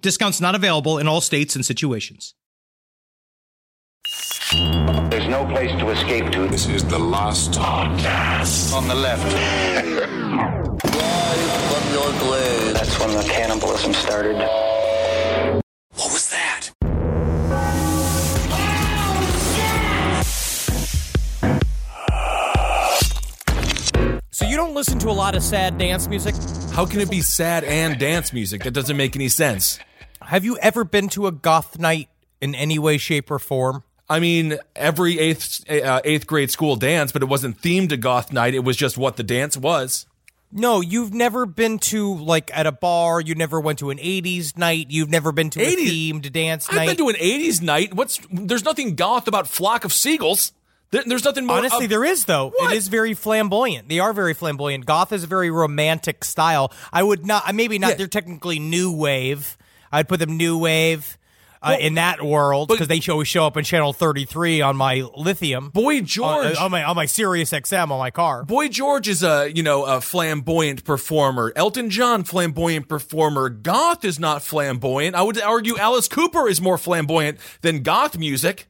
Discounts not available in all states and situations. There's no place to escape to. This is the last podcast. On the left. from your glade. That's when the cannibalism started. What was that? So you don't listen to a lot of sad dance music? How can it be sad and dance music? That doesn't make any sense. Have you ever been to a goth night in any way, shape, or form? I mean, every eighth uh, eighth grade school dance, but it wasn't themed to goth night. It was just what the dance was. No, you've never been to like at a bar. You never went to an '80s night. You've never been to 80s? a themed dance I've night. been to an '80s night. What's there's nothing goth about flock of seagulls. There, there's nothing more. Honestly, up- there is though. What? It is very flamboyant. They are very flamboyant. Goth is a very romantic style. I would not. Maybe not. Yeah. They're technically new wave. I'd put them new wave uh, in that world because they always show up in channel 33 on my lithium. Boy Uh, George. on my on my Sirius XM on my car. Boy George is a you know a flamboyant performer. Elton John flamboyant performer. Goth is not flamboyant. I would argue Alice Cooper is more flamboyant than goth music.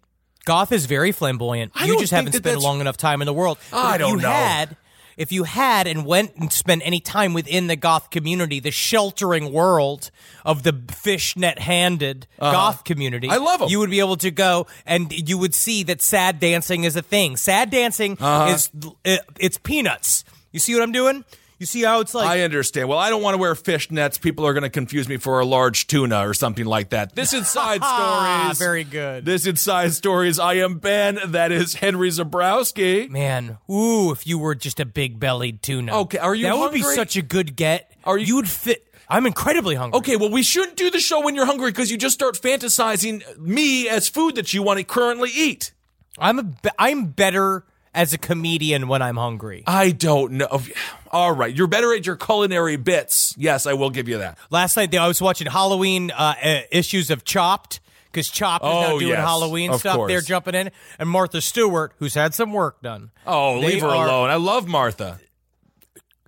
Goth is very flamboyant. I you just haven't that spent long enough time in the world. I don't you know. Had, if you had and went and spent any time within the goth community, the sheltering world of the fishnet-handed goth community, I love them. You would be able to go and you would see that sad dancing is a thing. Sad dancing Uh-huh. is it, it's peanuts. You see what I'm doing? You see how it's like I understand. Well, I don't want to wear fishnets. People are going to confuse me for a large tuna or something like that. This is Side ah, Stories. Very good. This is Side Stories. I am Ben. That is Henry Zebrowski. Man, ooh, if you were just a big bellied tuna. Okay, are you That would be such a good get. Are you- would fit. I'm incredibly hungry. Okay, well, we shouldn't do the show when you're hungry because you just start fantasizing me as food that you want to currently eat. I'm a be- I'm better as a comedian when I'm hungry. I don't know. All right, you're better at your culinary bits. Yes, I will give you that. Last night I was watching Halloween uh, uh, issues of Chopped because Chopped is now Oh, doing yes, Halloween stuff. course. They're jumping in, and Martha Stewart, who's had some work done. Oh, leave her are- alone. I love Martha.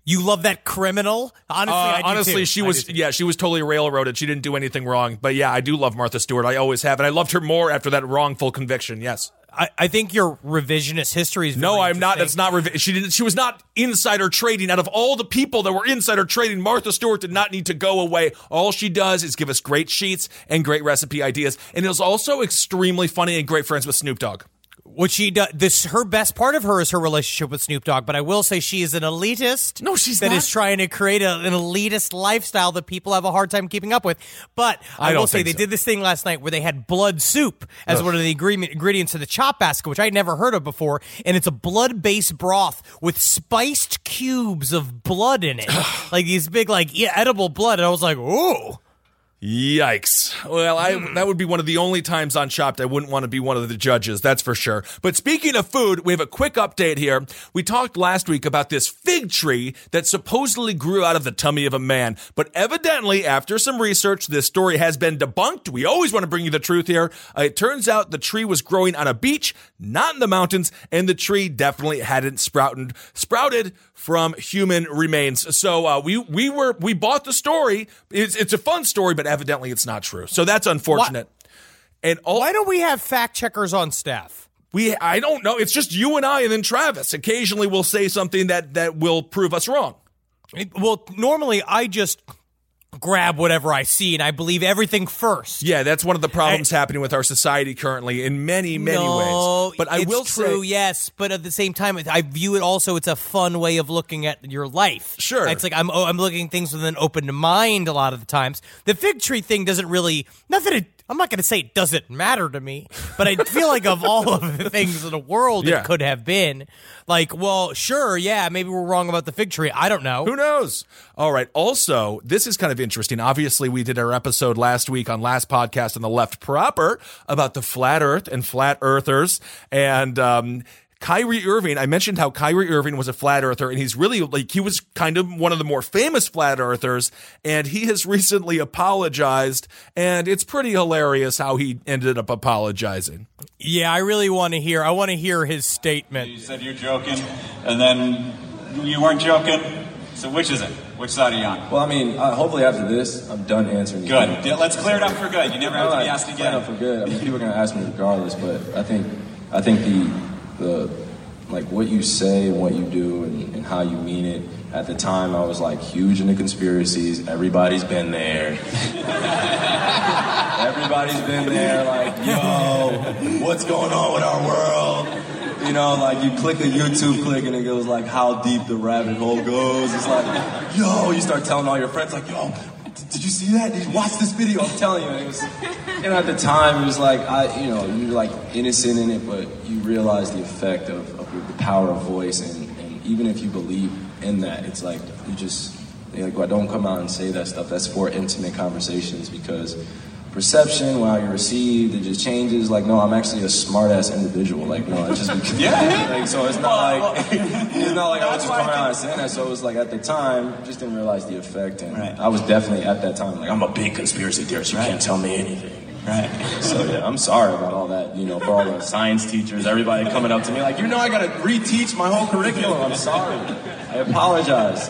You love that criminal? Honestly, Uh, I do honestly, she I was yeah, she was totally railroaded. She didn't do anything wrong. But yeah, I do love Martha Stewart. I always have, and I loved her more after that wrongful conviction. Yes. I, I think your revisionist history is. No, I'm not. That's not. Revi- she didn't. She was not insider trading. Out of all the people that were insider trading, Martha Stewart did not need to go away. All she does is give us great sheets and great recipe ideas, and is also extremely funny and great friends with Snoop Dogg. What she does, this her best part of her is her relationship with Snoop Dogg. But I will say she is an elitist. No, she's that not. is trying to create a, an elitist lifestyle that people have a hard time keeping up with. But I, I will say they so. did this thing last night where they had blood soup as one of the ingredient, ingredients to the chop basket, which I'd never heard of before. And it's a blood based broth with spiced cubes of blood in it, like these big like edible blood. And I was like, ooh. Yikes. Well, I that would be one of the only times on Chopped I wouldn't want to be one of the judges, that's for sure. But speaking of food, we have a quick update here. We talked last week about this fig tree that supposedly grew out of the tummy of a man. But evidently, after some research, this story has been debunked. We always want to bring you the truth here. Uh, it turns out the tree was growing on a beach, not in the mountains, and the tree definitely hadn't sprouted sprouted from human remains. So uh, we we were we bought the story. It's it's a fun story, but evidently it's not true. So that's unfortunate. And all Why don't we have fact checkers on staff? we I don't know. It's just you and I, and then Travis. Occasionally, we'll say something that that will prove us wrong. It- well, normally I just grab whatever I see and I believe everything first. Yeah, that's one of the problems happening with our society currently in many, many no, ways. But I it's will true, say, yes. But at the same time, I view it also. It's a fun way of looking at your life. Sure. it's like I'm oh, I'm looking at things with an open mind a lot of the times. The fig tree thing doesn't really. Not that it. I'm not going to say it doesn't matter to me, but I feel like of all of the things in the world Yeah. it could have been, like, well, sure, yeah, maybe we're wrong about the fig tree. I don't know. Who knows? All right. Also, this is kind of interesting. Obviously, we did our episode last week on last podcast on the left proper about the flat earth and flat earthers. And, um, Kyrie Irving, I mentioned how Kyrie Irving was a flat earther and he's really like, he was kind of one of the more famous flat earthers and he has recently apologized and it's pretty hilarious how he ended up apologizing. Yeah, I really want to hear. I want to hear his statement. You said you're joking, and then you weren't joking. So which is it? Which side are you on? Well, I mean, uh, hopefully after this, I'm done answering. Good. Yeah, Let's clear it up for good. You never have to be asked again. Clear it up for good. I mean, people are gonna ask me regardless, but I think, I think the, the, like what you say and what you do and, and how you mean it. At the time, I was like huge into conspiracies. Everybody's been there. Everybody's been there. Like, yo, what's going on with our world? You know, like you click a YouTube click and it goes like how deep the rabbit hole goes. It's like, yo, you start telling all your friends like, yo, did you see that? Did you watch this video? I'm telling you. And, was, and at the time, it was like, I, you know, you're like innocent in it, but you realize the effect of, of the power of voice. And, and even if you believe in that, it's like you just, like, well, don't come out and say that stuff. That's for intimate conversations because perception, how you're received, it just changes. Like, no, I'm actually a smart ass individual. Like, no, it's just Yeah. Like, so it's not like it's not like I was just why I coming out and saying that. So it was like at the time, just didn't realize the effect, and Right. I was definitely at that time like I'm a big conspiracy theorist. You Right. can't tell me anything. Right. So yeah, I'm sorry about all that. You know, for all the science teachers, everybody coming up to me like, you know, I gotta reteach my whole curriculum. I'm sorry. I apologize.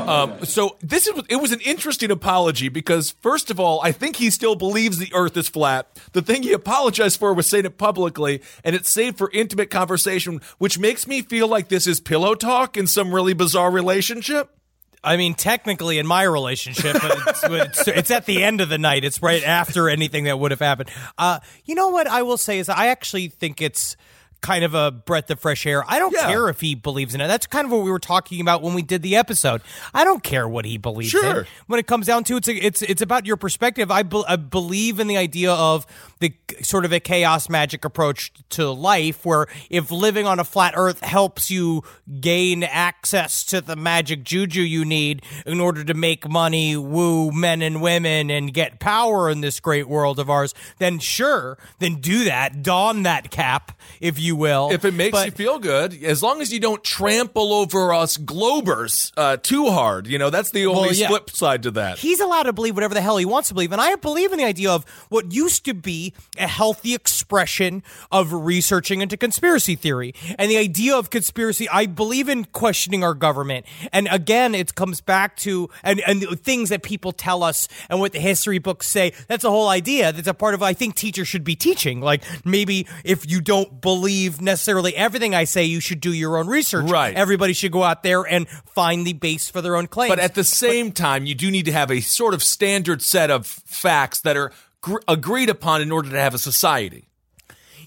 Um, so this is it was an interesting apology because first of all, I think he still believes the Earth is flat. The thing he apologized for was saying it publicly, and it's saved for intimate conversation, which makes me feel like this is pillow talk in some really bizarre relationship. I mean, technically, in my relationship, but it's, it's, it's at the end of the night. It's right after anything that would have happened. Uh, you know what I will say is I actually think it's kind of a breath of fresh air. I don't Yeah. care if he believes in it. That's kind of what we were talking about when we did the episode. I don't care what he believes Sure. in. When it comes down to it, it's it's it's about your perspective. I, be, I believe in the idea of the sort of a chaos magic approach to life, where if living on a flat Earth helps you gain access to the magic juju you need in order to make money, woo men and women, and get power in this great world of ours, then sure, then do that. Don that cap, if you will. If it makes But- you feel good, as long as you don't trample over us globers uh, too hard, you know that's the only Well, yeah. flip side to that. He's allowed to believe whatever the hell he wants to believe. And I believe in the idea of what used to be a healthy expression of researching into conspiracy theory. And the idea of conspiracy, I believe in questioning our government. And again, it comes back to, and, and the things that people tell us and what the history books say. That's a whole idea. That's a part of, I think teachers should be teaching. Like maybe if you don't believe necessarily everything I say, you should do your own research. Right. Everybody should go out there and find the base for their own claims. But at the same time, you do need to have a sort of standard set of facts that are gr- agreed upon in order to have a society.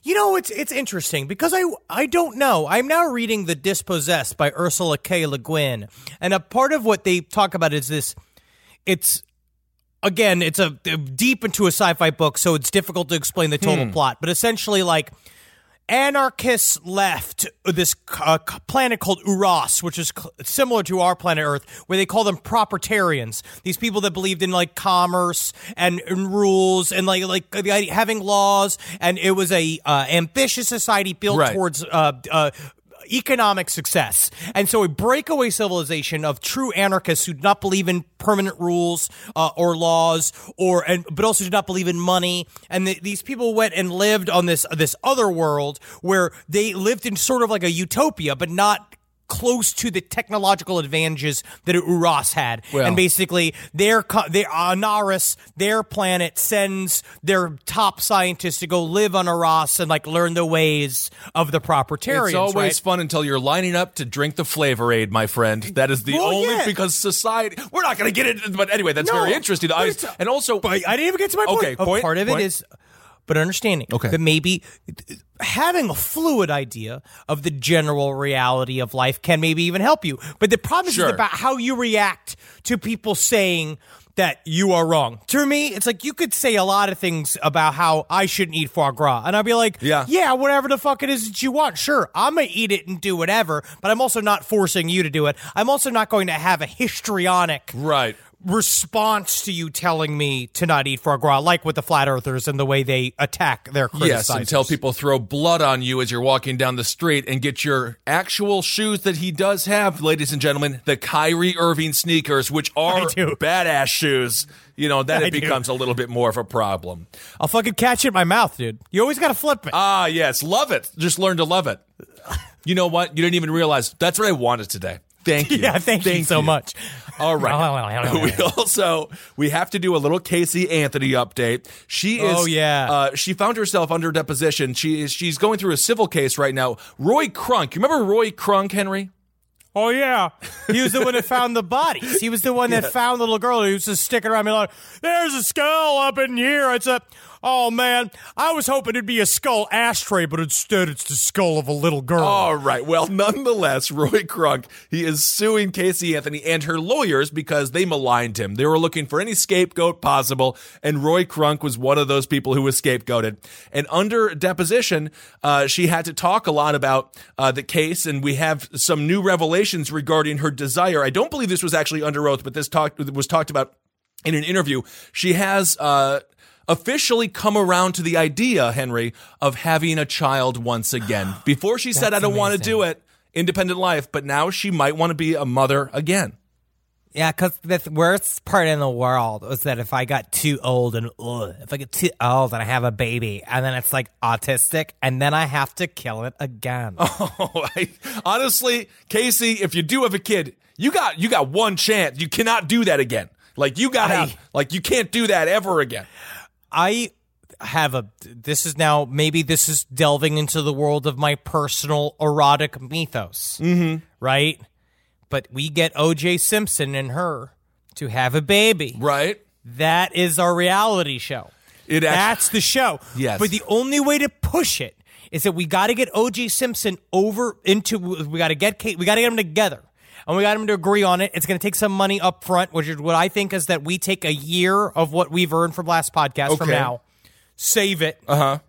You know, it's it's interesting because I I don't know. I'm now reading The Dispossessed by Ursula K. Le Guin, and a part of what they talk about is this. It's again, it's a deep into a sci-fi book, so it's difficult to explain the total hmm. plot. But essentially, like anarchists left this uh, planet called Urras, which is cl- similar to our planet Earth, where they call them proprietarians. These people that believed in like commerce and, and rules and like like the idea- having laws, and it was a uh, ambitious society built Right. towards. Uh, uh, Economic success. And so, a breakaway civilization of true anarchists who do not believe in permanent rules uh, or laws, or and but also do not believe in money. And th- these people went and lived on this this other world where they lived in sort of like a utopia, but not close to the technological advantages that Urras had. Well- and basically, their their Anarres, their planet sends their top scientists to go live on Urras and like learn the ways of the propertarians. It's always right? fun until you're lining up to drink the flavor aid, my friend. That is the Well, only yeah. because society. We're not going to get it, but anyway, that's No, very interesting. I, and also, But I didn't even get to my point. Okay, A point, part of point. it is, but understanding Okay. that maybe having a fluid idea of the general reality of life can maybe even help you. But the problem is about how you react to people saying that you are wrong. To me, it's like you could say a lot of things about how I shouldn't eat foie gras, and I'd be like, Yeah. yeah, whatever the fuck it is that you want. Sure, I'm gonna eat it and do whatever, but I'm also not forcing you to do it. I'm also not going to have a histrionic right. Response to you telling me to not eat foie gras, like with the flat earthers and the way they attack their Yes, criticizers. until people throw blood on you as you're walking down the street and get your actual shoes that he does have, ladies and gentlemen, the Kyrie Irving sneakers, which are badass shoes. You know, then I it do. becomes a little bit more of a problem. I'll fucking catch it in my mouth, dude. You always gotta flip it. Ah, yes, love it. Just learn to love it. You know what? You didn't even realize that's what I wanted today. Thank you. yeah, thank, you so much. All right. we also we have to do a little Casey Anthony update. She is. Oh, yeah. Uh, she found herself under deposition. She is. She's going through a civil case right now. Roy Kronk. You remember Roy Kronk, Henry? Oh yeah, he was the one that found the bodies. He was the one that found the little girl who was just sticking around me like, "There's a skull up in here." It's a, oh man, I was hoping it'd be a skull ashtray, but instead it's the skull of a little girl. All right. Well, nonetheless, Roy Kronk, he is suing Casey Anthony and her lawyers because they maligned him. They were looking for any scapegoat possible, and Roy Kronk was one of those people who was scapegoated. And under deposition, uh, she had to talk a lot about uh, the case, and we have some new revelations regarding her desire. I don't believe this was actually under oath, but this talk was talked about in an interview. She has. Uh, Officially come around to the idea, Henry, of having a child once again. Before she said, I don't want to do it, independent life, but now she might want to be a mother again. Yeah, because the th- worst part in the world was that if I got too old and ugh, if I get too old and I have a baby and then it's like autistic and then I have to kill it again. Oh, I, honestly, Casey, if you do have a kid, you got you got one chance. You cannot do that again. Like you got to like you can't do that ever again. I have a. This is now maybe this is delving into the world of my personal erotic mythos, mm-hmm. right? But we get O.J. Simpson and her to have a baby. Right? That is our reality show. It act- That's the show. Yes. But the only way to push it is that we got to get O.J. Simpson over into. We got to get Kate. We got to get them together. And we got them to agree on it. It's going to take some money up front, which is what I think is that we take a year of what we've earned from last podcast from now, save it, Uh huh.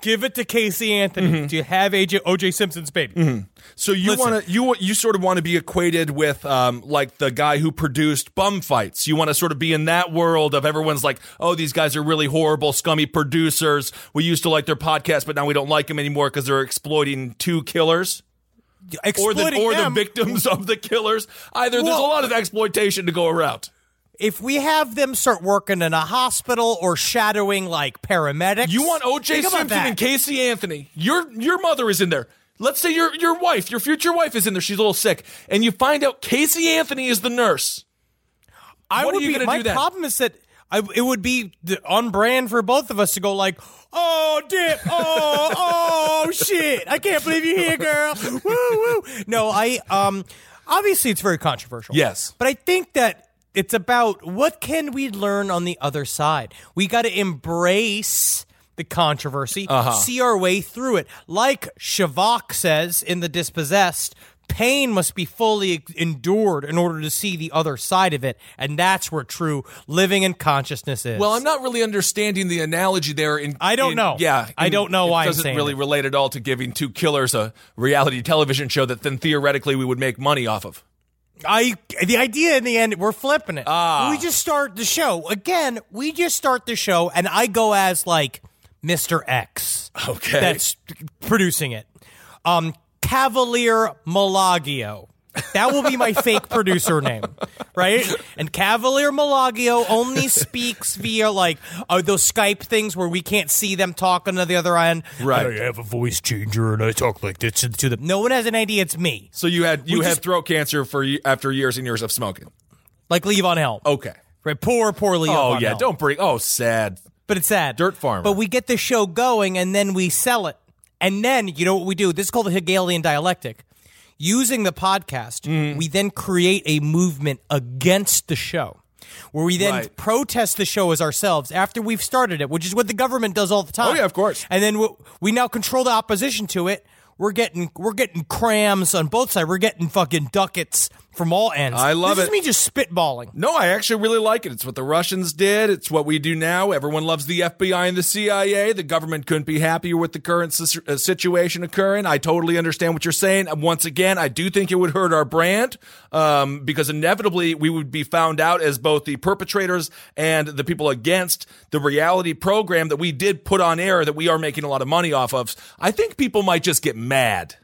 give it to Casey Anthony to have AJ, OJ Simpson's baby. So you want to you you sort of want to be equated with um like the guy who produced Bum Fights. You want to sort of be in that world of everyone's like, oh, these guys are really horrible, scummy producers. We used to like their podcast, but now we don't like them anymore because they're exploiting two killers. Or the or the victims of the killers. Either there's a lot of exploitation to go around. If we have them start working in a hospital or shadowing like paramedics, You want O.J. Simpson and Casey Anthony. Your your mother is in there. Let's say your your wife, your future wife, is in there. She's a little sick, and you find out Casey Anthony is the nurse. I What would are you be. My do then? problem is that I, it would be on brand for both of us to go like, "Oh, dip! Oh, oh, shit! I can't believe you're here, girl! Woo, woo!" No, I um, obviously it's very controversial. Yes. but I think that it's about what can we learn on the other side. We got to embrace the controversy, Uh-huh. see our way through it. Like Shevek says in The Dispossessed, pain must be fully endured in order to see the other side of it. And that's where true living and consciousness is. Well, I'm not really understanding the analogy there. In I don't in- know. Yeah, I don't know it why I'm doesn't really it. relate at all to giving two killers a reality television show that then theoretically we would make money off of. I the idea in the end we're flipping it. Ah. We just start the show. Again, we just start the show and I go as like Mr. X. Okay. That's producing it. Um Cavalier Malagio That will be my fake producer name, right? And Cavalier Malagio only speaks via like uh, those Skype things where we can't see them talking to the other end. Right. I have a voice changer and I talk like this to them. No one has an idea. It's me, So you had you We had just- throat cancer for after years and years of smoking. like Levon Helm. Okay. Right, poor, poor Levon. Oh yeah, Helm. don't bring. Oh, sad. But it's sad. Dirt farmer. But we get the show going and then we sell it. And then, you know what we do? This is called the Hegelian dialectic. Using the podcast, Mm-hmm. we then create a movement against the show. Where we then Right. protest the show as ourselves after we've started it, which is what the government does all the time. Oh, yeah, of course. And then we, we now control the opposition to it. We're getting we're getting crams on both sides. We're getting fucking ducats from all ends. I love this it. is me just spitballing. No, I actually really like it. It's what the Russians did. It's what we do now. Everyone loves the FBI and the CIA. The government couldn't be happier with the current uh, situation occurring. I totally understand what you're saying. Once again, I do think it would hurt our brand um, because inevitably we would be found out as both the perpetrators and the people against the reality program that we did put on air that we are making a lot of money off of. I think people might just get mad.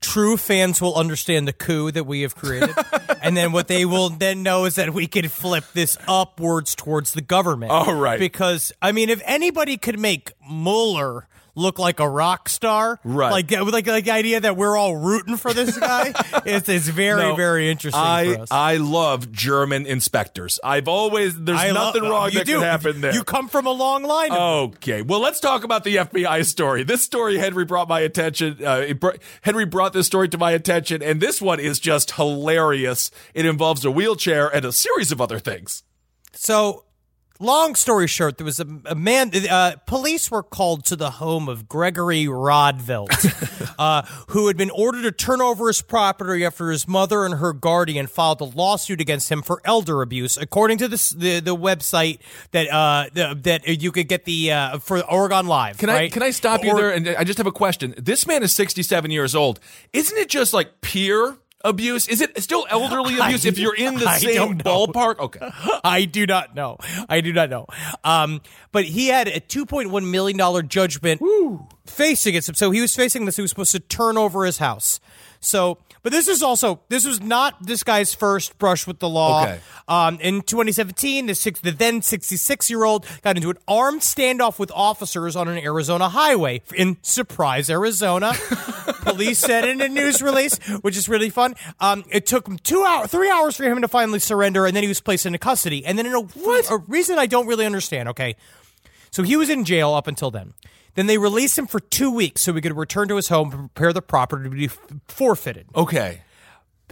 True fans will understand the coup that we have created. and then what they will then know is that we can flip this upwards towards the government. All right. Because, I mean, if anybody could make Mueller look like a rock star, Right. Like, like, like the idea that we're all rooting for this guy, it's, it's very, No, very interesting I, for us. I love German inspectors. I've always, there's I lo- nothing wrong you that do. can happen there. You come from a long line. Okay, well, let's talk about the FBI story. This story, Henry brought my attention. Uh, it br- Henry brought this story to my attention, and this one is just hilarious. It involves a wheelchair and a series of other things. So, long story short, there was a, a man. Uh, police were called to the home of Gregory Rodvelt, uh, who had been ordered to turn over his property after his mother and her guardian filed a lawsuit against him for elder abuse, according to this, the the website that uh, the, that you could get the uh, for Oregon Live. Can I can I stop you there? And I just have a question. This man is 67 years old. Isn't it just like peer abuse? Is it still elderly I- abuse if you're in the I same ballpark? Okay. I do not know. I do not know. Um, but he had a two point one million dollar judgment facing it. So he was facing this. He was supposed to turn over his house. So, but this is also this was not this guy's first brush with the law. Okay. Um, in 2017, the six, the then 66 year old got into an armed standoff with officers on an Arizona highway in Surprise, Arizona. Police said in a news release, which is really fun. Um, it took him two hours, three hours for him to finally surrender, and then he was placed into custody. And then in a, a reason I don't really understand. Okay, so he was in jail up until then. Then they released him for two weeks so he could return to his home and prepare the property to be forfeited. Okay.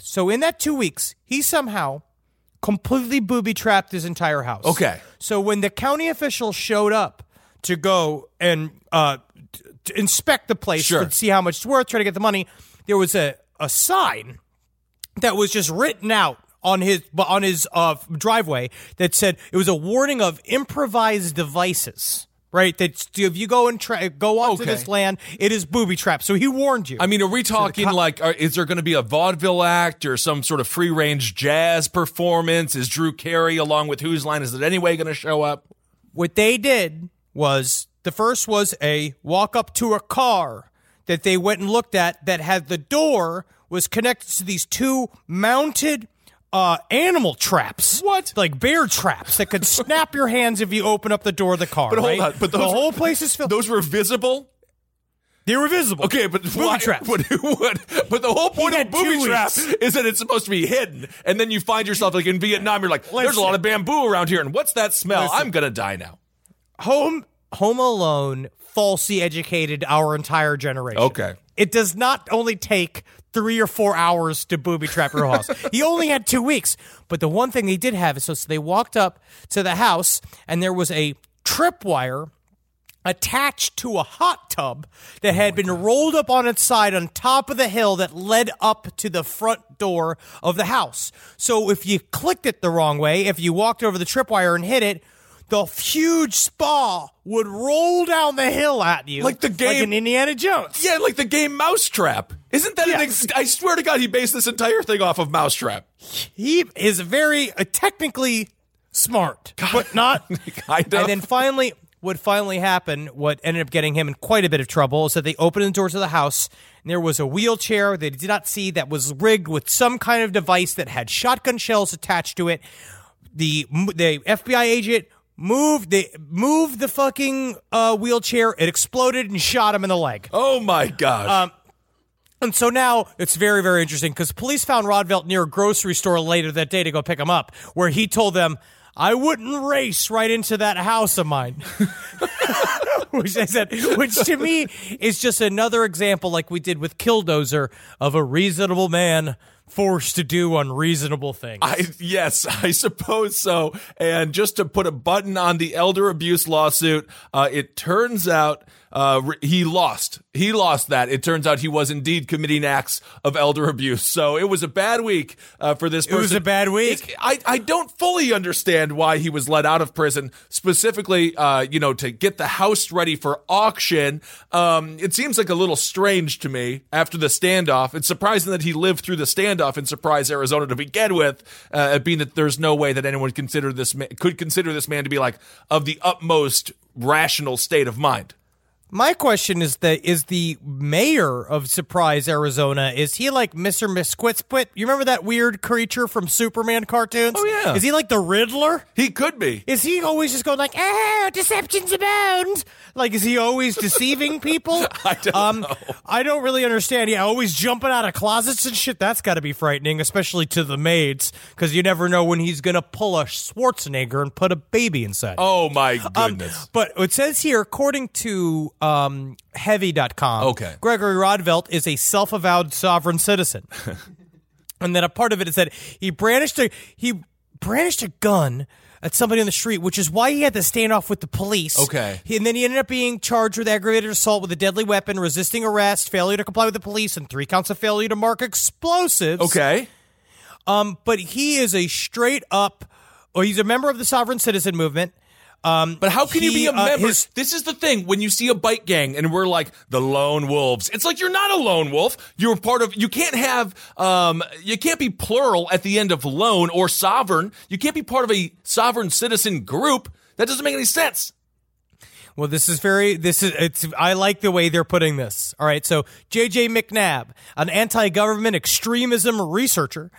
So in that two weeks, he somehow completely booby trapped his entire house. Okay. So when the county officials showed up to go and uh, to inspect the place Sure. to see how much it's worth, try to get the money, there was a, a sign that was just written out on his on his uh, driveway that said it was a warning of improvised devices. Right, that if you go and try, go onto Okay. this land, it is booby trapped. So he warned you. I mean, are we talking co- like, are, is there going to be a vaudeville act or some sort of free range jazz performance? Is Drew Carey along with Whose Line? Is it anyway going to show up? what they did was the first was a walk up to a car that they went and looked at that had the door was connected to these two mounted uh, animal traps. What? Like bear traps that could snap your hands if you open up the door of the car. But hold right? on, but the those- whole place is filled. Those were visible? they were visible. Okay, but booby why, traps. But, what, but the whole point of booby trap is that it's supposed to be hidden, and then you find yourself like in Vietnam. You're like, "There's a lot of bamboo around here, and what's that smell? Listen. I'm gonna die now." Home Home Alone falsely educated our entire generation. Okay. It does not only take three or four hours to booby trap your house. he only had two weeks. But the one thing he did have is so, so they walked up to the house and there was a tripwire attached to a hot tub that oh had been rolled up on its side on top of the hill that led up to the front door of the house. So if you clicked it the wrong way, if you walked over the tripwire and hit it, the huge spa would roll down the hill at you Like the game- like in Indiana Jones. Yeah, like the game Mousetrap. Isn't that an? Ex- I swear to God, he based this entire thing off of Mousetrap. He is very uh, technically smart, but not Kind of. And then finally, what finally happened, what ended up getting him in quite a bit of trouble, is that they opened the doors of the house and there was a wheelchair they did not see that was rigged with some kind of device that had shotgun shells attached to it. The the FBI agent moved the moved the fucking uh, wheelchair. It exploded and shot him in the leg. Oh my gosh. Um, and so now it's very, very interesting because police found Rodvelt near a grocery store later that day to go pick him up, where he told them, I wouldn't race right into that house of mine. which I said, which to me is just another example, like we did with Killdozer, of a reasonable man forced to do unreasonable things. I yes, I suppose so. And just to put a button on the elder abuse lawsuit, uh, it turns out uh, he lost. He lost that. It turns out he was indeed committing acts of elder abuse. So it was a bad week uh, for this person. It was a bad week. It's, I, I don't fully understand why he was let out of prison, specifically, uh, you know, to get the house ready for auction. Um, it seems like a little strange to me after the standoff. It's surprising that he lived through the standoff in Surprise, Arizona to begin with, uh, being that there's no way that anyone consider this man, could consider this man to be like of the utmost rational state of mind. My question is that is the mayor of Surprise, Arizona, is he like Mr. Mxyzptlk? You remember that weird creature from Superman cartoons? Oh, yeah. Is he like the Riddler? He could be. Is he always just going like, ah, deceptions abound? Like, is he always deceiving people? I don't um, know. I don't really understand. Yeah, always jumping out of closets and shit. That's got to be frightening, especially to the maids, because you never know when he's going to pull a Schwarzenegger and put a baby inside. Oh my Um, goodness. but it says here, according to um, Heavy.com, Okay. Gregory Rodvelt is a self avowed sovereign citizen. and then a part of it is that he brandished a he brandished a gun at somebody on the street, which is why he had to stand off with the police. Okay. He- and then he ended up being charged with aggravated assault with a deadly weapon, resisting arrest, failure to comply with the police, and three counts of failure to mark explosives. okay. Um, but he is a straight up, or he's a member of the sovereign citizen movement. Um, But how can you be a uh, member? his- this is the thing. When you see a bike gang and we're like the lone wolves, it's like you're not a lone wolf. You're part of. You can't have. Um. You can't be plural at the end of lone or sovereign. You can't be part of a sovereign citizen group. That doesn't make any sense. Well, this is very. This is. It's. I like the way they're putting this. All right. So J.J. MacNab, an anti-government extremism researcher,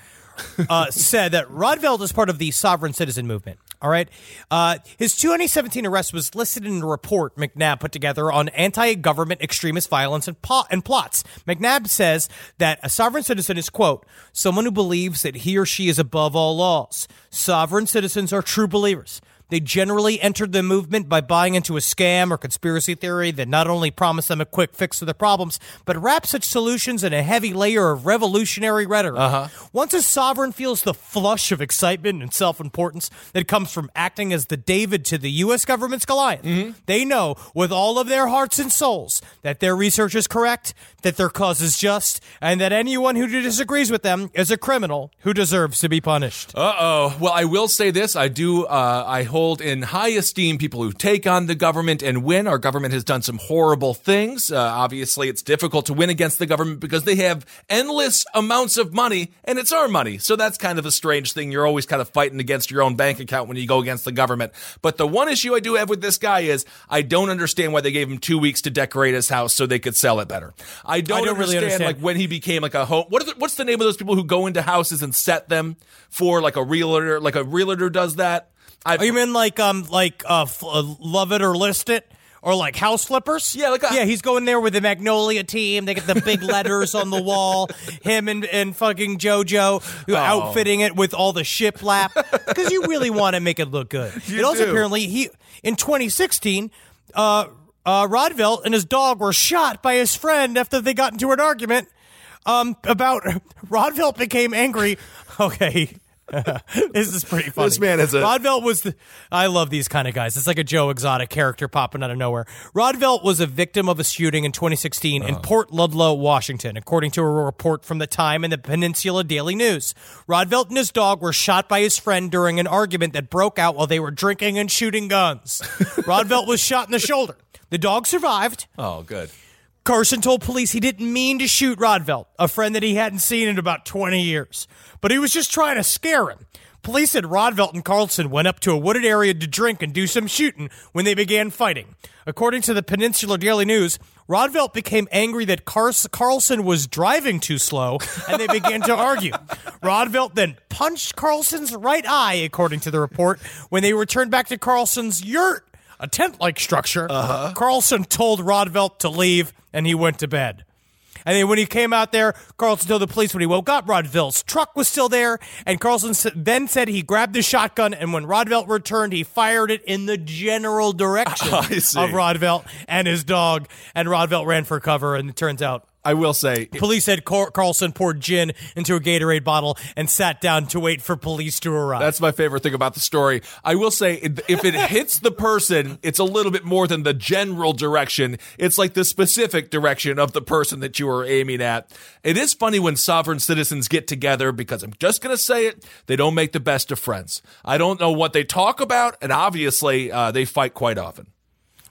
uh, said that Rodvelt is part of the sovereign citizen movement. All right. Uh, his 2017 arrest was listed in a report MacNab put together on anti-government extremist violence and, po- and plots. MacNab says that a sovereign citizen is, quote, someone who believes that he or she is above all laws. Sovereign citizens are true believers. They generally entered the movement by buying into a scam or conspiracy theory that not only promised them a quick fix to their problems, but wrapped such solutions in a heavy layer of revolutionary rhetoric. Uh-huh. Once a sovereign feels the flush of excitement and self importance that comes from acting as the David to the U.S. government's Goliath, they know with all of their hearts and souls that their research is correct, that their cause is just, and that anyone who disagrees with them is a criminal who deserves to be punished. Uh oh. Well, I will say this. I do, uh, I hold in high esteem people who take on the government and win. Our government has done some horrible things. Uh, obviously, it's difficult to win against the government because they have endless amounts of money and it's our money. So that's kind of a strange thing. You're always kind of fighting against your own bank account when you go against the government. But the one issue I do have with this guy is I don't understand why they gave him two weeks to decorate his house so they could sell it better. I don't, don't really understand, understand. like when he became like a home. What the, what's the name of those people who go into houses and set them for like a realtor? Like a realtor does that. I, Oh, you mean like um like uh, f- uh love it or list it or like house flippers? Yeah, like a- yeah. He's going there with the Magnolia team. They get the big letters on the wall. Him and and fucking JoJo who Oh. outfitting it with all the shiplap because you really want to make it look good. You it also do. apparently he in 2016. Uh, uh, Rodvelt and his dog were shot by his friend after they got into an argument um, about Rodvelt became angry. Okay. this is pretty funny. This man is a- Rodvelt was the. I love these kind of guys. It's like a Joe Exotic character popping out of nowhere. Rodvelt was a victim of a shooting in 2016 in oh. Port Ludlow, Washington, according to a report from the Time and the Peninsula Daily News. Rodvelt and his dog were shot by his friend during an argument that broke out while they were drinking and shooting guns. Rodvelt was shot in the shoulder. The dog survived. oh, good. Carson told police he didn't mean to shoot Rodvelt, a friend that he hadn't seen in about 20 years, but he was just trying to scare him. Police said Rodvelt and Carlson went up to a wooded area to drink and do some shooting when they began fighting. According to the Peninsula Daily News, Rodvelt became angry that Car- Carlson was driving too slow, and they began to argue. Rodvelt then punched Carlson's right eye, according to the report, when they returned back to Carlson's yurt, a tent-like structure. Uh-huh. Carlson told Rodvelt to leave, and he went to bed. And then when he came out there, Carlson told the police when he woke up, Rodvelt's truck was still there. And Carlson then said he grabbed the shotgun, and when Rodvelt returned, he fired it in the general direction of Rodvelt and his dog. And Rodvelt ran for cover, and it turns out. I will say, Police said Car- Carlson poured gin into a Gatorade bottle and sat down to wait for police to arrive. That's my favorite thing about the story. I will say, if it hits the person, it's a little bit more than the general direction. It's like the specific direction of the person that you are aiming at. It is funny when sovereign citizens get together because I'm just going to say it, they don't make the best of friends. I don't know what they talk about, and obviously, uh, they fight quite often.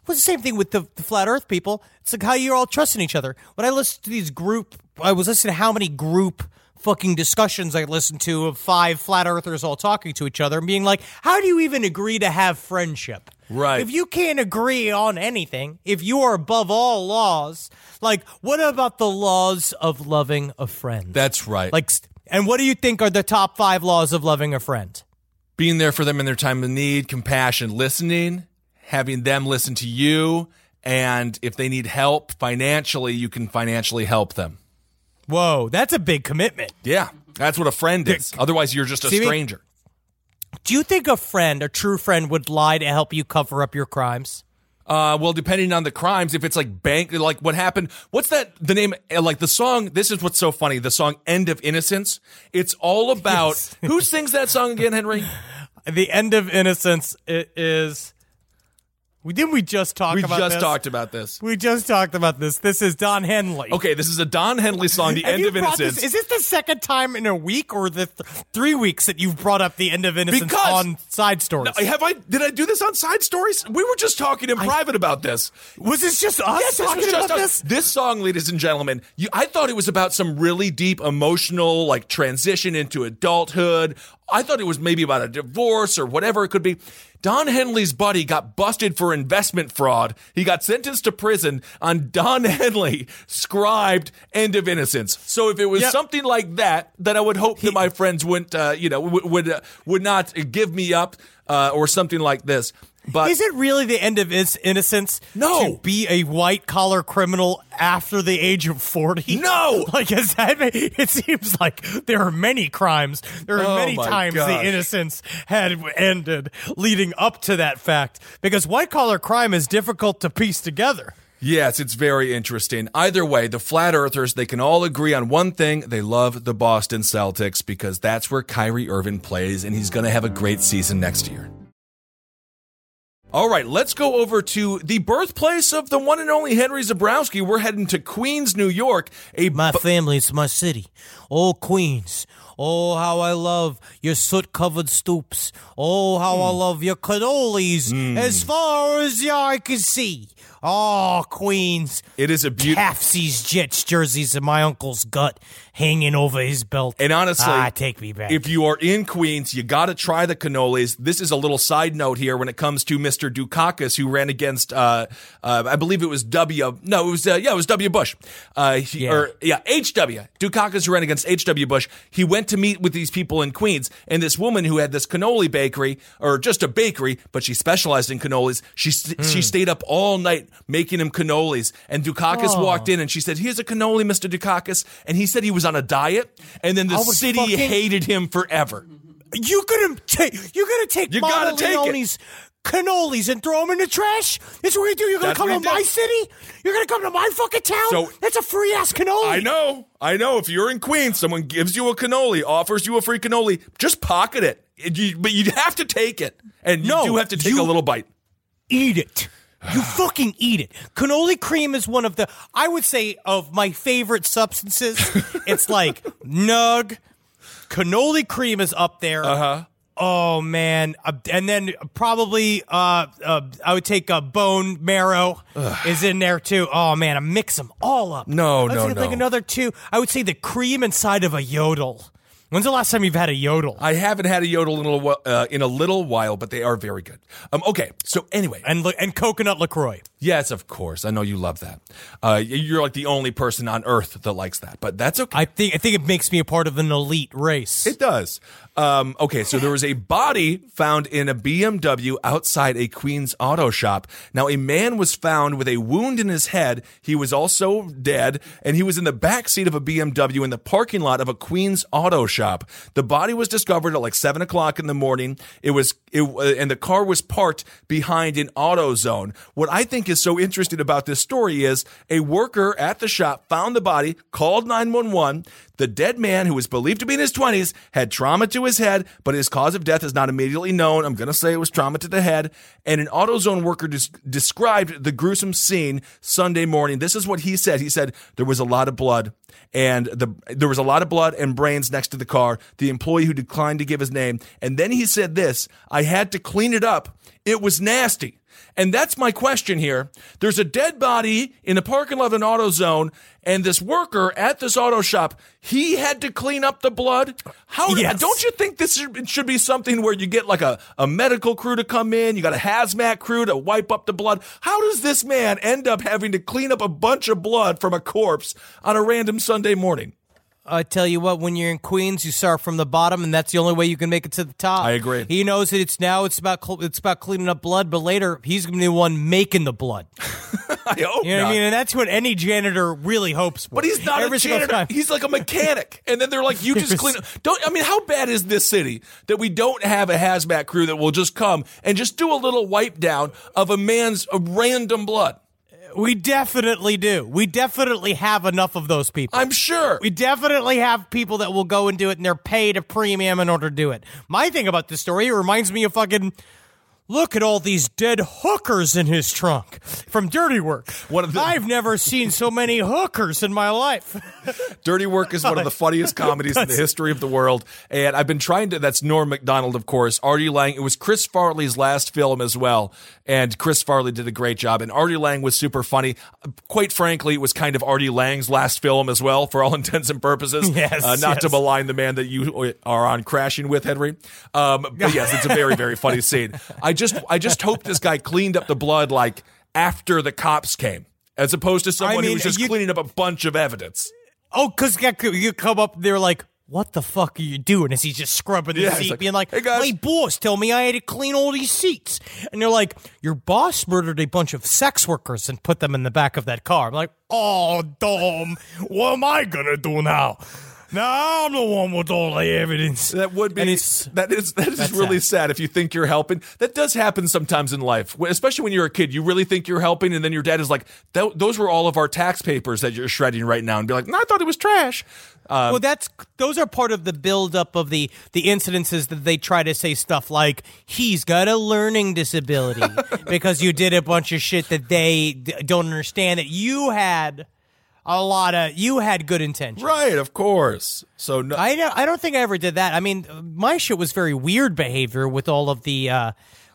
Well, it's the same thing with the, the flat Earth people. It's like how you're all trusting each other. When I listen to these group, I was listening to how many group fucking discussions I listened to of five flat earthers all talking to each other and being like, how do you even agree to have friendship? Right. If you can't agree on anything, if you are above all laws, like what about the laws of loving a friend? That's right. like, and what do you think are the top five laws of loving a friend? being there for them in their time of need, compassion, listening, having them listen to you, and if they need help financially, you can financially help them. Whoa, that's a big commitment. Yeah, that's what a friend is. Otherwise, you're just a See me? stranger. Do you think a friend, a true friend, would lie to help you cover up your crimes? Uh, well, depending on the crimes, if it's like bank, like what happened, what's that, the name, uh, like the song, this is what's so funny, the song End of Innocence. It's all about, Yes. who sings that song again, Henry? The end of innocence it is. We didn't we just talk We about just this? talked about this. We just talked about this. This is Don Henley. Okay, this is a Don Henley song, The End of Innocence. This, is this the second time in a week or the th- three weeks that you've brought up the end of innocence Because- on side stories? No, have I? Did I do this on side stories? We were just talking in private about this. was this just us Yes, this talking just about us. this? This song, ladies and gentlemen, you, I thought it was about some really deep emotional, like transition into adulthood. I thought it was maybe about a divorce or whatever it could be. Don Henley's buddy got busted for investment fraud. He got sentenced to prison on Don Henley scribed end of innocence. So if it was Yep. something like that, then I would hope that my friends wouldn't, uh, you know, would would, uh, would not give me up uh, or something like this. But Is it really the end of his innocence? No. To be a white collar criminal after the age of 40? No. Like, is that, it seems like there are many crimes. There are Oh many times gosh. the innocence had ended leading up to that fact because white collar crime is difficult to piece together. Yes, it's very interesting. Either way, the flat earthers, they can all agree on one thing. They love the Boston Celtics because that's where Kyrie Irving plays and he's going to have a great season next year. All right, let's go over to the birthplace of the one and only Henry Zebrowski. We're heading to Queens, New York. A My bu- family, it's my city. Oh, Queens. Oh, how I love your soot covered stoops. Oh, how I hmm. love your cannolis hmm. as far as the eye can see. Oh, Queens. it is a beautiful. Half-seas Jets jerseys in my uncle's gut hanging over his belt. And honestly, ah, take me back. If you are in Queens, you got to try the cannolis. This is a little side note here when it comes to Mr. Dukakis, who ran against, uh, uh, I believe it was W. No, it was uh, yeah, it was W. Bush. Uh, he, Yeah. Or yeah, H.W. Dukakis who ran against H.W. Bush. He went to meet with these people in Queens, and this woman who had this cannoli bakery, or just a bakery, but she specialized in cannolis. She st- Hmm. she stayed up all night making him cannolis, and Dukakis Oh. walked in and she said, "Here's a cannoli, Mr. Dukakis," and he said he was on a diet, and then the city fucking- hated him forever. you gonna take you gonna take You gotta take it. Leone's cannolis and throw them in the trash? That's what you do. You're gonna That's come what to my city? You're gonna come to my fucking town? So- That's a free ass cannoli. I know, I know. If you're in Queens, someone gives you a cannoli, offers you a free cannoli, just pocket it. It- you- but you have to take it, and you No, do have to take you- a little bite. eat it. You fucking eat it. Cannoli cream is one of the, I would say, of my favorite substances. it's like nug. Cannoli cream is up there. Uh huh. Oh man, Uh, and then probably uh, uh I would take a bone marrow is in there too. Oh man, I mix them all up. No, Let's no, Like another two. I would say the cream inside of a yodel When's the last time you've had a yodel? I haven't had a yodel in a, little, uh, in a little while, but they are very good. Um, okay, so anyway, and and coconut Lacroix. Yes, of course. I know you love that. Uh, you're like the only person on earth that likes that, but that's okay. I think I think it makes me a part of an elite race. It does. Um, okay, so there was a body found in a BMW outside a Queens auto shop. Now, a man was found with a wound in his head. He was also dead, and he was in the back seat of a BMW in the parking lot of a Queens auto shop. The body was discovered at like seven o'clock in the morning. It was, it, uh, and the car was parked behind an auto zone. What I think is so interesting about this story is a worker at the shop found the body, called 911. The dead man, who was believed to be in his 20s, had trauma to his head, but his cause of death is not immediately known. I'm going to say it was trauma to the head. And an AutoZone worker des- described the gruesome scene Sunday morning. This is what he said. He said there was a lot of blood and the there was a lot of blood and brains next to the car. The employee who declined to give his name. And then he said this, I had to clean it up. It was nasty. And that's my question here. There's a dead body in the parking lot of an AutoZone, and this worker at this auto shop, he had to clean up the blood. How Yes. don't you think this should, should be something where you get like a, a medical crew to come in, you got a hazmat crew to wipe up the blood? How does this man end up having to clean up a bunch of blood from a corpse on a random Sunday morning? I tell you what, when you're in Queens, you start from the bottom, and that's the only way you can make it to the top. I agree. He knows that it's now it's about cl- it's about cleaning up blood, but later he's going to be the one making the blood. I hope You know what not. I mean? And that's what any janitor really hopes for. But he's not Every a single janitor. time. He's like a mechanic. And then they're like, you just clean up. Don't, I mean, how bad is this city that we don't have a hazmat crew that will just come and just do a little wipe down of a man's random blood? We definitely do. We definitely have enough of those people. I'm sure. We definitely have people that will go and do it, and they're paid a premium in order to do it. My thing about this story, it reminds me of fucking. Look at all these dead hookers in his trunk from Dirty Work. One of the- I've never seen so many hookers in my life. Dirty Work is one of the funniest comedies in the history of the world. And I've been trying to, that's Norm Macdonald, of course. Artie Lange, it was Chris Farley's last film as well. And Chris Farley did a great job. And Artie Lange was super funny. Quite frankly, it was kind of Artie Lange's last film as well, for all intents and purposes. Yes, Uh, not to malign the man that you are on crashing with, Henry. Um, but yes, it's a very, very funny scene. I just, I just hope this guy cleaned up the blood like after the cops came. As opposed to someone who mean, was just you- cleaning up a bunch of evidence. oh, because you come up, they're like, what the fuck are you doing? Is he just scrubbing the Yeah, seat, like, being like, "Hey, guys." my boss told me I had to clean all these seats. And they're like, your boss murdered a bunch of sex workers and put them in the back of that car. I'm like, oh, dumb. What am I going to do now? Now I'm the one with all the evidence. That would be that is that is really sad. sad. if you think you're helping. That does happen sometimes in life, especially when you're a kid. You really think you're helping, and then your dad is like, "Those were all of our tax papers that you're shredding right now," and be like, "No, I thought it was trash." Um, well, that's those are part of the buildup of the the incidences that they try to say stuff like he's got a learning disability because you did a bunch of shit that they d- don't understand that you had a lot of you had good intentions. right, of course. So no, I don't, I don't think I ever did that. I mean, my shit was very weird behavior with all of the uh,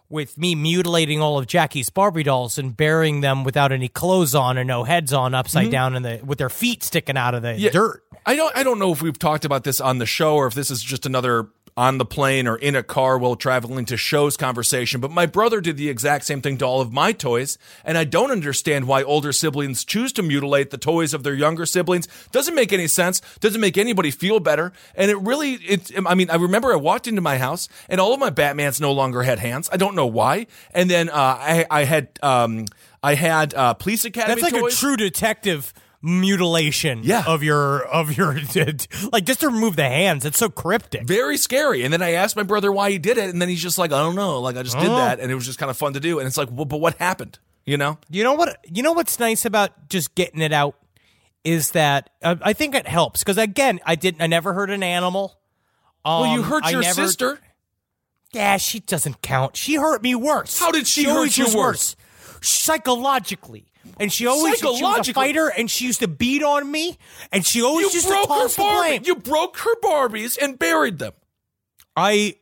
with me mutilating all of Jackie's Barbie dolls and burying them without any clothes on and no heads on, upside down, in the with their feet sticking out of the Mm-hmm. Yeah. dirt. I don't. I don't know if we've talked about this on the show or if this is just another on the plane or in a car while traveling to shows conversation. But my brother did the exact same thing to all of my toys, and I don't understand why older siblings choose to mutilate the toys of their younger siblings. Doesn't make any sense. Doesn't make anybody feel better. And it really. It. I mean, I remember I walked into my house and all of my Batmans no longer had hands. I don't know why. And then uh, I. I had. Um, I had uh, Police Academy. That's like toys. a true detective mutilation Yeah. of your of your like just to remove the hands. It's so cryptic. very scary. And then I asked my brother why he did it, and then he's just like, I don't know, like I just did Oh. that, and it was just kind of fun to do. And it's like, well, but what happened? You know? You know what? You know what's nice about just getting it out is that uh, I think it helps because again, I didn't. I never hurt an animal. well, you Um, hurt your never- sister. Yeah, she doesn't count. She hurt me worse. How did she hurt always you was worse? Psychologically. And she always she was a fighter, and she used to beat on me, and she always You used to broke her toss the blame. You broke her Barbies and buried them. I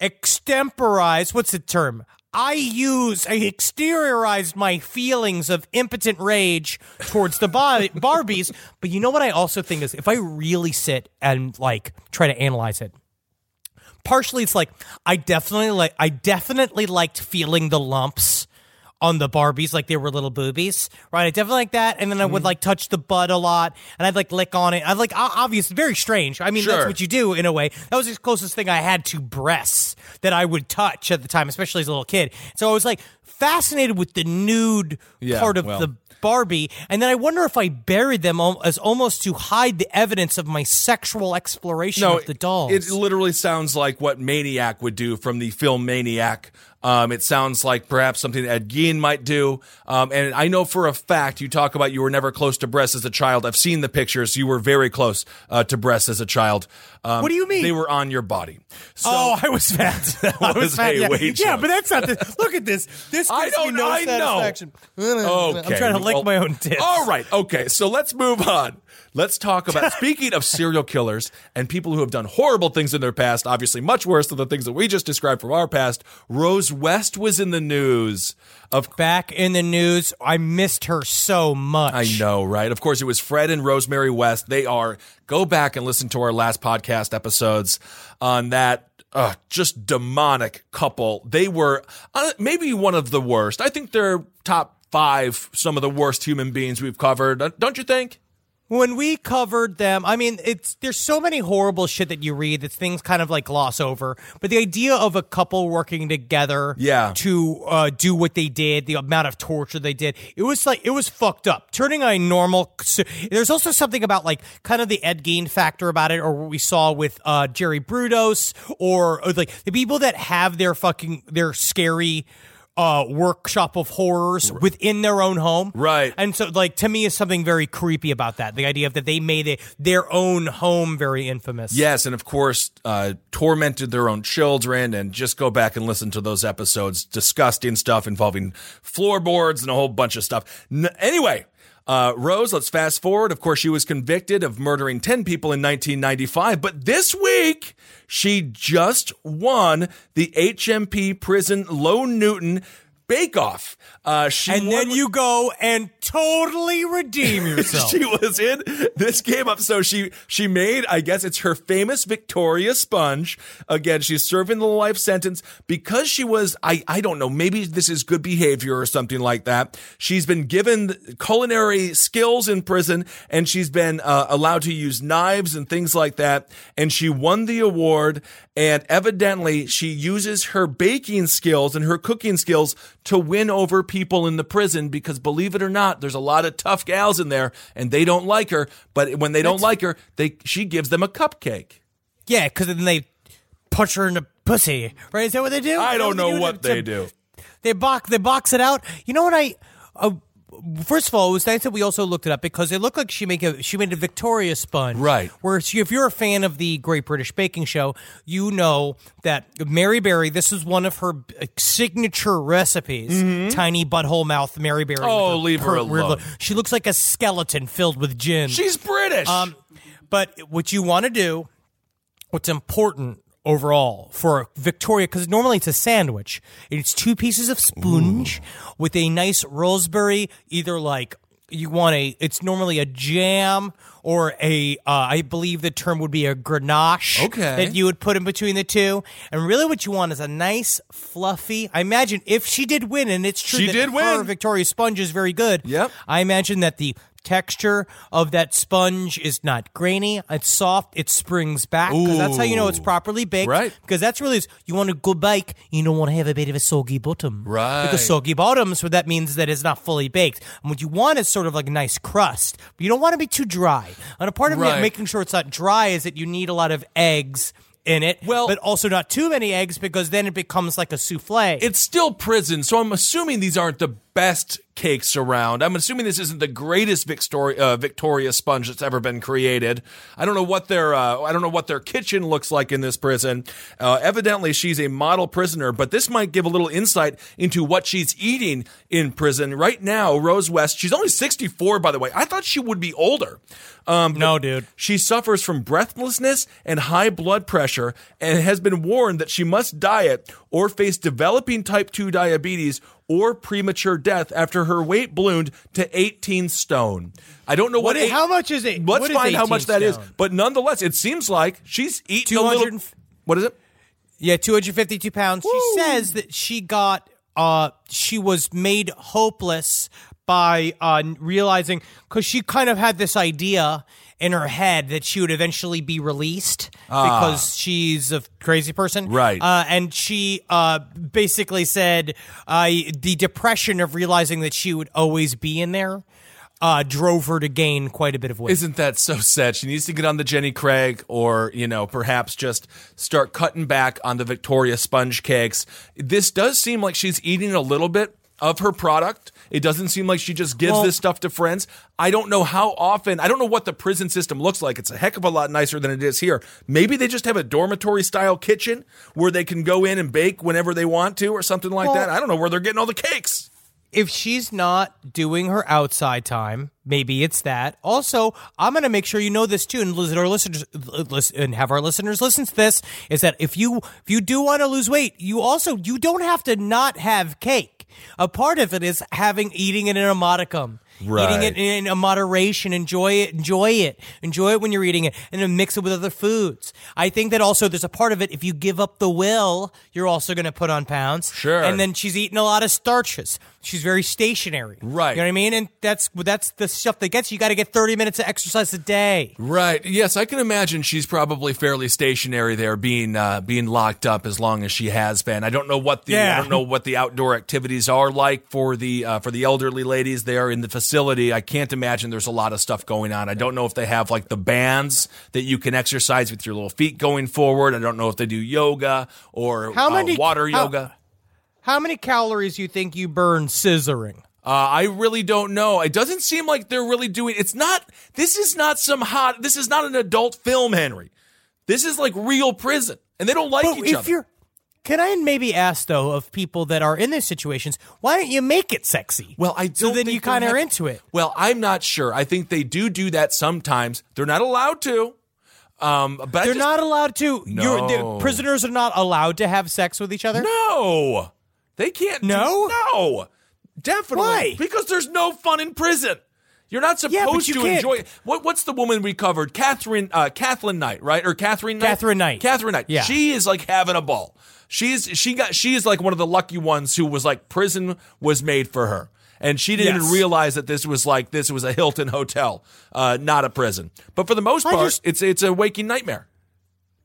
extemporized. What's the term? I use, I exteriorized my feelings of impotent rage towards the bar- Barbies. But you know what I also think is if I really sit and like try to analyze it, partially it's like I definitely like I definitely liked feeling the lumps on the Barbies like they were little boobies, right? I definitely like that, and then I Mm-hmm. would like touch the butt a lot, and I'd like lick on it. I'd like obvious, very strange. I mean, that's what you do in a way. That was the closest thing I had to breasts that I would touch at the time, especially as a little kid. So I was like fascinated with the nude Yeah, part of well. the Barbie, and then I wonder if I buried them as almost to hide the evidence of my sexual exploration of the dolls. It literally sounds like what Maniac would do from the film Maniac. Um, it sounds like perhaps something Ed Gein might do. Um, and I know for a fact you talk about you were never close to breasts as a child. I've seen the pictures. You were very close uh, to breasts as a child. Um, What do you mean? They were on your body. So, oh, I was fat. I was fat. a yeah. weight yeah, joke. but that's not the. Look at this. This I gives don't me no I know. satisfaction. Okay. I'm trying to lick well- my own tits. All right. Okay. So let's move on. Let's talk about speaking of serial killers and people who have done horrible things in their past, obviously much worse than the things that we just described from our past. Rose West was in the news. Of Back in the news, I missed her so much. I know, right? Of course, it was Fred and Rosemary West. They are go back and listen to our last podcast episodes on that uh, just demonic couple. They were uh, maybe one of the worst. I think they're top five, some of the worst human beings we've covered. Uh, Don't you think? When we covered them, I mean, it's there's so many horrible shit that you read that things kind of like gloss over. But the idea of a couple working together, Yeah. to uh, do what they did, the amount of torture they did, it was like it was fucked up. Turning a normal, there's also something about like kind of the Ed Gein factor about it, or what we saw with uh, Jerry Brudos, or, or like the people that have their fucking their scary. Uh, workshop of horrors within their own home, Right. And so, like to me, is something very creepy about that. The idea of that they made it their own home very infamous. Yes, and of course, uh, tormented their own children. And just go back and listen to those episodes. Disgusting stuff involving floorboards and a whole bunch of stuff. N- anyway. Uh, Rose, let's fast forward. Of course, she was convicted of murdering 10 people in 1995, but this week she just won the HMP prison Low Newton Bake Off. Uh, she and then you go and totally redeem yourself. she was in this game up. So she she made, I guess it's her famous Victoria sponge. Again, she's serving the life sentence because she was, I I don't know, maybe this is good behavior or something like that. She's been given culinary skills in prison, and she's been uh, allowed to use knives and things like that. And she won the award. And evidently, she uses her baking skills and her cooking skills to win over people in the prison because believe it or not, there's a lot of tough gals in there and they don't like her. But when they don't like her, they she gives them a cupcake. yeah, because then they punch her in the pussy. Right? Is that what they do? I don't know do what to- they to- do. They box they box it out. You know what I? Uh, First of all, it was nice that we also looked it up because it looked like she make a she made a Victoria sponge, Right. Where she, if you're a fan of the Great British Baking Show, you know that Mary Berry. This is one of her signature recipes. Tiny butthole mouth Mary Berry. Mm-hmm. Oh, leave her alone. look. She looks like a skeleton filled with gin. She's British. Um, but what you want to do, what's important overall for Victoria, because normally it's a sandwich. It's two pieces of sponge with a nice raspberry, either like you want a, it's normally a jam or a, uh, I believe the term would be a grenache. Okay. That you would put in between the two. And really what you want is a nice, fluffy, I imagine if she did win, and it's true She that did her win. Victoria sponge is very good. Yep. I imagine that the texture of that sponge is not grainy. It's soft. It springs back. 'cause that's how you know it's Ooh. properly baked. Right. Because that's really you want a good bake. You don't want to have a bit of a soggy bottom. Right. Because soggy bottom, so that means that it's not fully baked. And what you want is sort of like a nice crust. But you don't want to be too dry. And a part of Right. making sure it's not dry is that you need a lot of eggs in it. Well- but also not too many eggs because then it becomes like a souffle. it's still prison, so I'm assuming these aren't the best cakes around. I'm assuming this isn't the greatest Victoria uh, Victoria sponge that's ever been created. I don't know what their uh, I don't know what their kitchen looks like in this prison. Uh, evidently, she's a model prisoner, but this might give a little insight into what she's eating in prison right now. Rose West, she's only 64, by the way. I thought she would be older. Um, No, dude. She suffers from breathlessness and high blood pressure and has been warned that she must diet or face developing type 2 diabetes or premature death after her weight ballooned to 18 stone. I don't know what, What is- eight- how much is it? Let's what is find how 18 much that is. But nonetheless, it seems like she's eating a 200 little. What is it? Yeah, 252 pounds. She says that she got, uh, she was made hopeless by uh, realizing, because she kind of had this idea in her head that she would eventually be released because she's a crazy person. Ah. Right. Uh, and she uh, basically said uh, the depression of realizing that she would always be in there uh, drove her to gain quite a bit of weight. Isn't that so sad? She needs to get on the Jenny Craig or, you know, perhaps just start cutting back on the Victoria sponge cakes. This does seem like she's eating a little bit of her product. It doesn't seem like she just gives Well- this stuff to friends. I don't know how often, I don't know what the prison system looks like. It's a heck of a lot nicer than it is here. Maybe they just have a dormitory style kitchen where they can go in and bake whenever they want to or something like Well- that. I don't know where they're getting all the cakes. if she's not doing her outside time, maybe it's that. Also, I'm going to make sure you know this too, and listen, our listeners listen, and have our listeners listen to this. Is that if you if you do want to lose weight, you also you don't have to not have cake. A part of it is having eating it in modicum. Eating it in a moderation, enjoy it, enjoy it, enjoy it when you're eating it, and then mix it with other foods. I think that also there's a part of it. If you give up the will, you're also going to put on pounds. Sure. And then she's eating a lot of starches. She's very stationary. Right. You know what I mean? And that's that's the stuff that gets you. You got to get 30 minutes of exercise a day. Right. Yes, I can imagine she's probably fairly stationary there, being uh, being locked up as long as she has been. I don't know what the I don't know what the outdoor activities are like for the uh, for the elderly ladies there in the facility. I can't imagine there's a lot of stuff going on. I don't know if they have like the bands that you can exercise with your little feet going forward. I don't know if they do yoga or How uh, many water how- yoga. How many calories you think you burn scissoring? Uh, I really don't know. It doesn't seem like they're really doing. It's not. This is not some hot. This is not an adult film, Henry. This is like real prison, and they don't like But each if other. you're can I maybe ask though of people that are in these situations, why don't you make it sexy? Well, I don't then think you kind of are into it. Well, I'm not sure. I think they do do that sometimes. They're not allowed to. Um, but They're just- not allowed to. You're, the No. prisoners are not allowed to have sex with each other. No, they can't. do- No? no, definitely. Why? Because there's no fun in prison. You're not supposed Yeah, you to can't- enjoy. What, what's the woman we covered? Katherine, uh, Kathleen Knight, right? Or Katherine Knight? Katherine Knight. Katherine Knight. Yeah. She is like having a ball. She's she got she is like one of the lucky ones who was like prison was made for her. And she didn't Yes. even realize that this was like this was a Hilton hotel, uh, not a prison. But for the most part, just- it's it's a waking nightmare.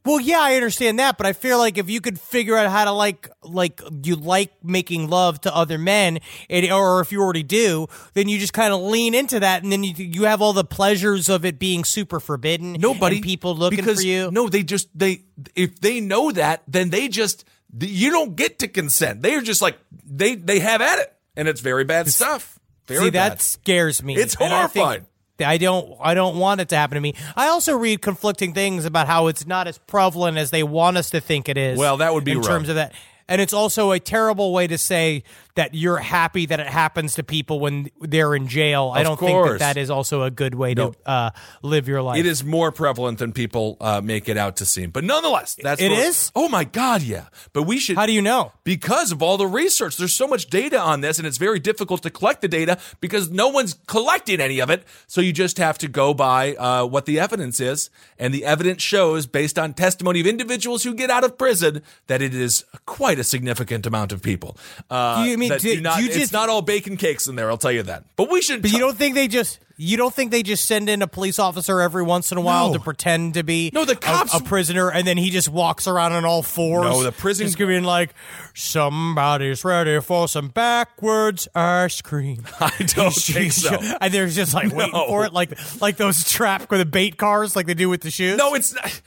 Well, yeah, I understand that, but I feel like if you could figure out how to like, like you like making love to other men, and, or if you already do, then you just kind of lean into that, and then you you have all the pleasures of it being super forbidden. Nobody and people looking because, for you. No, they just they if they know that, then they just you don't get to consent. They are just like they they have at it, and it's very bad stuff. Very See, bad. that scares me. It's And I think- horrifying. I don't I don't want it to happen to me. I also read conflicting things about how it's not as prevalent as they want us to think it is. Well, that would be in wrong. terms of that. And it's also a terrible way to say that you're happy that it happens to people when they're in jail. I don't think that that is also a good way No. to uh, live your life. It is more prevalent than people uh, make it out to seem. But nonetheless, that's It is? Oh my God, yeah. But we should. How do you know? Because of all the research, there's so much data on this, and it's very difficult to collect the data because no one's collecting any of it. So you just have to go by uh, what the evidence is, and the evidence shows, based on testimony of individuals who get out of prison, that it is quite a significant amount of people. Uh, you mean- that do- do not, you it's just- not all bacon cakes in there. I'll tell you that. But we should. But you don't think they just you don't think they just send in a police officer every once in a while No. to pretend to be No, the cops- a, prisoner and then he just walks around on all fours. No, the prison- just giving like somebody's ready for some backwards ice cream. I don't think so. And they're just like waiting for it, like like those trap with the bait cars, like they do with the shoes. No, it's not.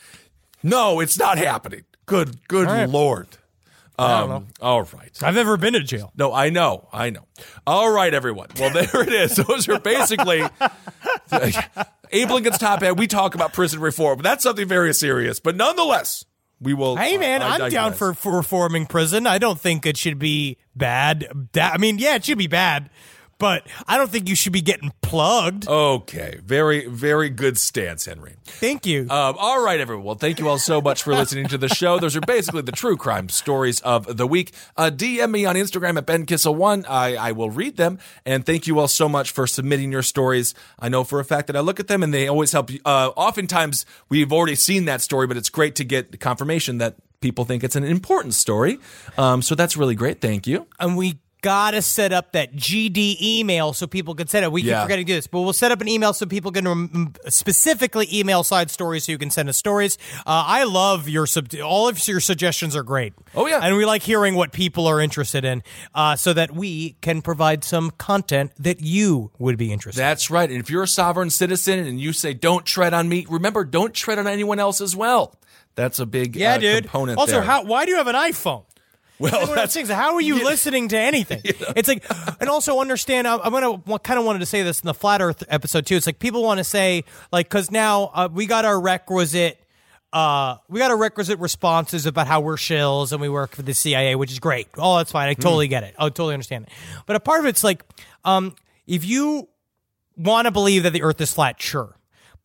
No, it's not happening. Good, good right. lord. I don't know. Um, All right. I've never been to jail. No, I know, I know. All right, everyone. Well, there it is. Those are basically Abe Lincoln's top hat. We talk about prison reform. That's something very serious, but nonetheless, we will. Hey man, I I'm down for, for reforming prison. I don't think it should be bad. I mean, yeah, it should be bad, but I don't think you should be getting plugged. Okay, very, very good stance, Henry. Thank you. Um, all right, everyone. Well, thank you all so much for listening to the show. Those are basically the true crime stories of the week. Uh, DM me on Instagram at Ben Kissel1. I, I will read them. And thank you all so much for submitting your stories. I know for a fact that I look at them and they always help you. Uh, oftentimes, we've already seen that story, but it's great to get confirmation that people think it's an important story. Um, so that's really great. Thank you. and we gotta set up that GD email so people can send it. We keep forgetting to do this, but we'll set up an email so people can rem- specifically email side stories so you can send us stories. Uh, I love your sub- all of your suggestions are great. Oh, yeah. and we like hearing what people are interested in, uh, so that we can provide some content that you would be interested. in. That's right. And if you're a sovereign citizen and you say, don't tread on me, remember, don't tread on anyone else as well. That's a big Yeah, uh, dude. component Also, there. how? Why do you have an iPhone? Well, One of those that's things. How are you listening to anything? It's like, and also understand. I- I'm gonna kind of wanted to say this in the flat Earth episode too. It's like people want to say like because now uh, we got our requisite. Uh, we got our requisite responses about how we're shills and we work for the CIA, which is great. Oh, that's fine. I totally get it. I totally understand it. But a part of it's like, um, if you want to believe that the Earth is flat, sure.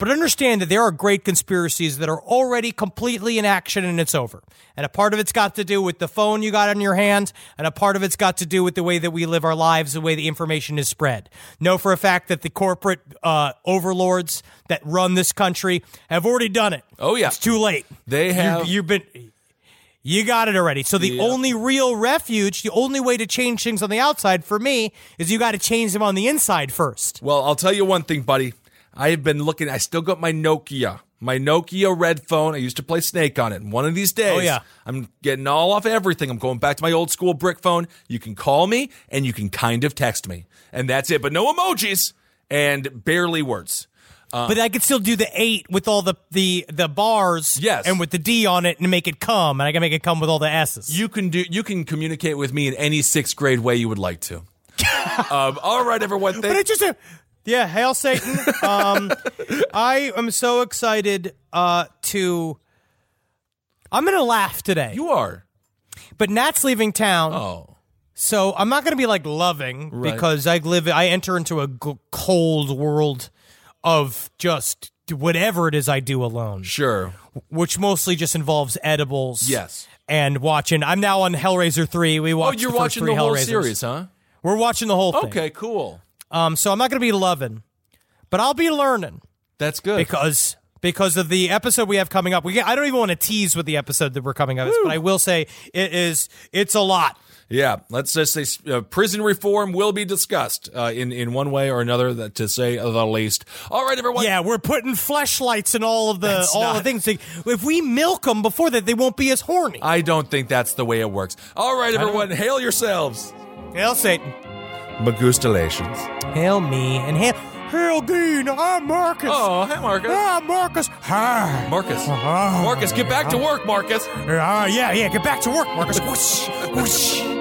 But understand that there are great conspiracies that are already completely in action and it's over. And a part of it's got to do with the phone you got in your hand, and a part of it's got to do with the way that we live our lives, the way the information is spread. Know for a fact that the corporate uh, overlords that run this country have already done it. Oh, yeah. It's too late. They You- have- You've been. You got it already. So the Yeah. only real refuge, the only way to change things on the outside for me is you got to change them on the inside first. Well, I'll tell you one thing, buddy. I've been looking. I still got my Nokia, my Nokia red phone. I used to play Snake on it. And one of these days, Oh, yeah. I'm getting all off everything. I'm going back to my old school brick phone. You can call me and you can kind of text me, and that's it. But no emojis and barely words. but I could still do the eight with all the the the bars, Yes. and with the D on it, and make it come, and I can make it come with all the S's. You can do. You can communicate with me in any sixth grade way you would like to. um, all right, everyone. but Thank, it's just a yeah, hail Satan. um, I am so excited uh, to. I'm gonna laugh today, you are. but Nat's leaving town. Oh, So I'm not going to be like loving Right. because I live, I enter into a g- cold world of just whatever it is I do alone, sure. which mostly just involves edibles. Yes. And watching, I'm now on Hellraiser 3. We Oh, watched you're the first watching three the whole Hellraisers. series, huh? We're watching the whole thing. Okay, cool. Um, so I'm not going to be loving, but I'll be learning That's good. because because of the episode we have coming up. We I don't even want to tease with the episode that we're coming up but I will say it is it's a lot. Yeah, let's just say uh, prison reform will be discussed uh, in in one way or another, that, to say the least. All right, everyone. Yeah, we're putting fleshlights in all of the That's all the not- things. If we milk them before that, they won't be as horny. I don't think that's the way it works. All right, everyone, hail yourselves. Hail Satan. Magustalations. Hail me and hail Hail Dean. I'm Marcus. Oh, hey, Marcus. I'm Marcus. Hi. Marcus. Uh-huh. Marcus, get back to work, Marcus. Uh, yeah, yeah. Get back to work, Marcus. Whoosh, whoosh.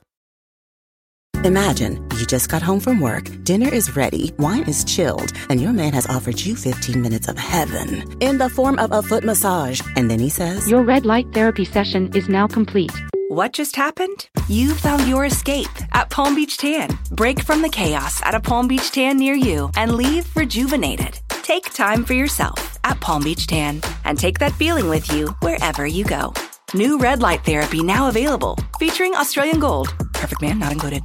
Imagine you just got home from work, dinner is ready, wine is chilled, and your man has offered you 15 minutes of heaven in the form of a foot massage. And then he says, Your red light therapy session is now complete. What just happened? You found your escape at Palm Beach Tan. Break from the chaos at a Palm Beach Tan near you and leave rejuvenated. Take time for yourself at Palm Beach Tan and take that feeling with you wherever you go. New red light therapy now available, featuring Australian Gold. Perfect man not included.